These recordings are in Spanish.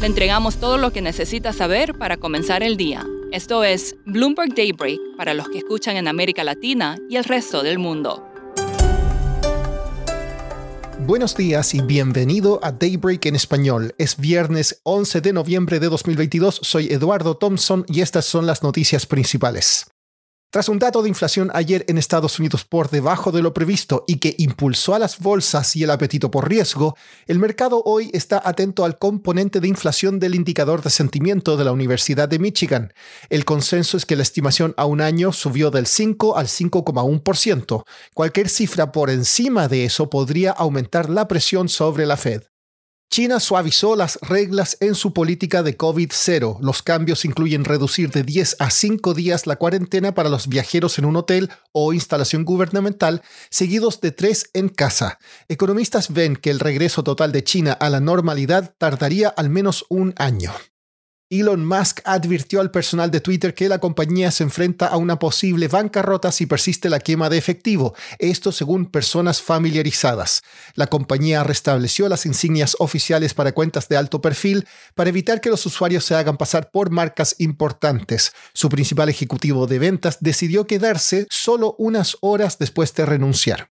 Le entregamos todo lo que necesita saber para comenzar el día. Esto es Bloomberg Daybreak para los que escuchan en América Latina y el resto del mundo. Buenos días y bienvenido a Daybreak en español. Es viernes 11 de noviembre de 2022. Soy Eduardo Thompson y estas son las noticias principales. Tras un dato de inflación ayer en Estados Unidos por debajo de lo previsto y que impulsó a las bolsas y el apetito por riesgo, el mercado hoy está atento al componente de inflación del indicador de sentimiento de la Universidad de Michigan. El consenso es que la estimación a un año subió del 5 al 5,1%. Cualquier cifra por encima de eso podría aumentar la presión sobre la Fed. China suavizó las reglas en su política de COVID-0. Los cambios incluyen reducir de 10 a 5 días la cuarentena para los viajeros en un hotel o instalación gubernamental, seguidos de 3 en casa. Economistas ven que el regreso total de China a la normalidad tardaría al menos un año. Elon Musk advirtió al personal de Twitter que la compañía se enfrenta a una posible bancarrota si persiste la quema de efectivo, esto según personas familiarizadas. La compañía restableció las insignias oficiales para cuentas de alto perfil para evitar que los usuarios se hagan pasar por marcas importantes. Su principal ejecutivo de ventas decidió quedarse solo unas horas después de renunciar.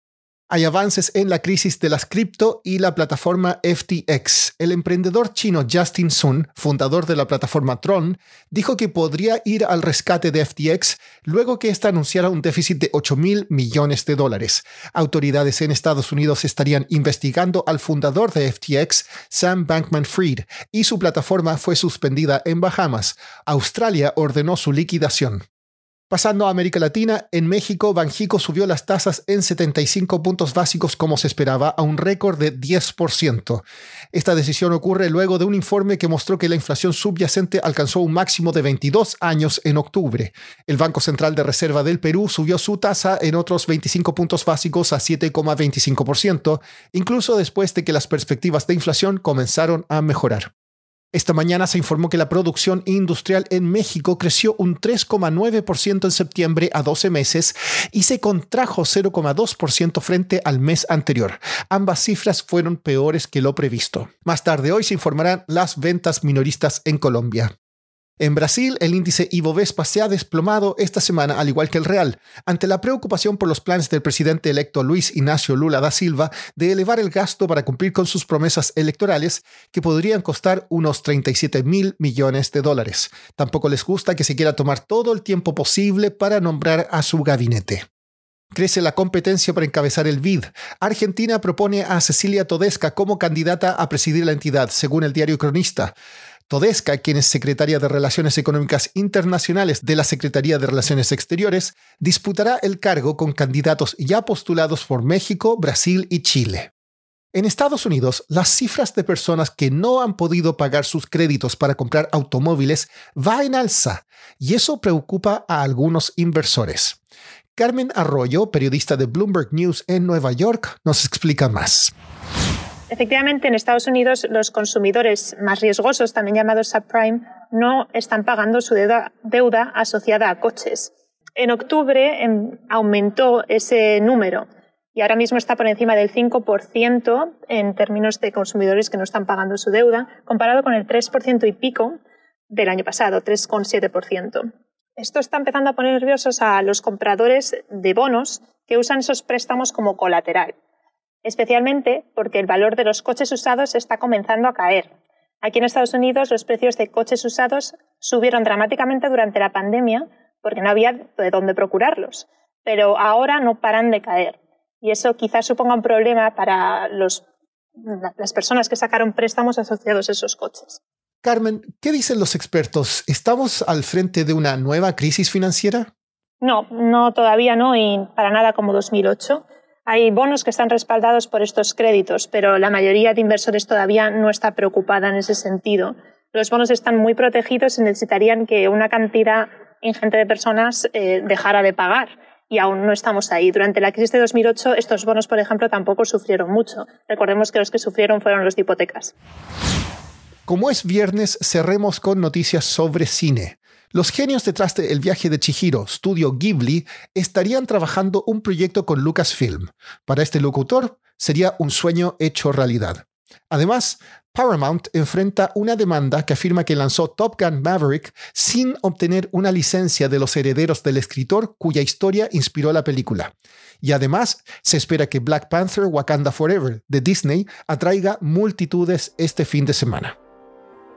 Hay avances en la crisis de las cripto y la plataforma FTX. El emprendedor chino Justin Sun, fundador de la plataforma Tron, dijo que podría ir al rescate de FTX luego que ésta anunciara un déficit de 8 mil millones de dólares. Autoridades en Estados Unidos estarían investigando al fundador de FTX, Sam Bankman Fried, y su plataforma fue suspendida en Bahamas. Australia ordenó su liquidación. Pasando a América Latina, en México, Banjico subió las tasas en 75 puntos básicos como se esperaba, a un récord de 10%. Esta decisión ocurre luego de un informe que mostró que la inflación subyacente alcanzó un máximo de 22 años en octubre. El Banco Central de Reserva del Perú subió su tasa en otros 25 puntos básicos a 7,25%, incluso después de que las perspectivas de inflación comenzaron a mejorar. Esta mañana se informó que la producción industrial en México creció un 3,9% en septiembre a 12 meses y se contrajo 0,2% frente al mes anterior. Ambas cifras fueron peores que lo previsto. Más tarde hoy se informarán las ventas minoristas en Colombia. En Brasil, el índice Ibovespa se ha desplomado esta semana, al igual que el real, ante la preocupación por los planes del presidente electo Luis Ignacio Lula da Silva de elevar el gasto para cumplir con sus promesas electorales, que podrían costar unos 37 mil millones de dólares. Tampoco les gusta que se quiera tomar todo el tiempo posible para nombrar a su gabinete. Crece la competencia para encabezar el BID. Argentina propone a Cecilia Todesca como candidata a presidir la entidad, según el diario Cronista. Todesca, quien es secretaria de Relaciones Económicas Internacionales de la Secretaría de Relaciones Exteriores, disputará el cargo con candidatos ya postulados por México, Brasil y Chile. En Estados Unidos, las cifras de personas que no han podido pagar sus créditos para comprar automóviles va en alza, y eso preocupa a algunos inversores. Carmen Arroyo, periodista de Bloomberg News en Nueva York, nos explica más. Efectivamente, en Estados Unidos los consumidores más riesgosos, también llamados subprime, no están pagando su deuda, asociada a coches. En octubre em, aumentó ese número y ahora mismo está por encima del 5% en términos de consumidores que no están pagando su deuda, comparado con el 3% y pico del año pasado, 3,7%. Esto está empezando a poner nerviosos a los compradores de bonos que usan esos préstamos como colateral especialmente porque el valor de los coches usados está comenzando a caer. Aquí en Estados Unidos los precios de coches usados subieron dramáticamente durante la pandemia porque no había de dónde procurarlos, pero ahora no paran de caer. Y eso quizás suponga un problema para las personas que sacaron préstamos asociados a esos coches. Carmen, ¿qué dicen los expertos? ¿Estamos al frente de una nueva crisis financiera? No, no, todavía no, y para nada como 2008. Hay bonos que están respaldados por estos créditos, pero la mayoría de inversores todavía no está preocupada en ese sentido. Los bonos están muy protegidos y necesitarían que una cantidad ingente de personas eh, dejara de pagar y aún no estamos ahí. Durante la crisis de 2008, estos bonos, por ejemplo, tampoco sufrieron mucho. Recordemos que los que sufrieron fueron los de hipotecas. Como es viernes, cerremos con noticias sobre cine. Los genios detrás de El viaje de Chihiro, Studio Ghibli, estarían trabajando un proyecto con Lucasfilm. Para este locutor, sería un sueño hecho realidad. Además, Paramount enfrenta una demanda que afirma que lanzó Top Gun Maverick sin obtener una licencia de los herederos del escritor cuya historia inspiró la película. Y además, se espera que Black Panther Wakanda Forever de Disney atraiga multitudes este fin de semana.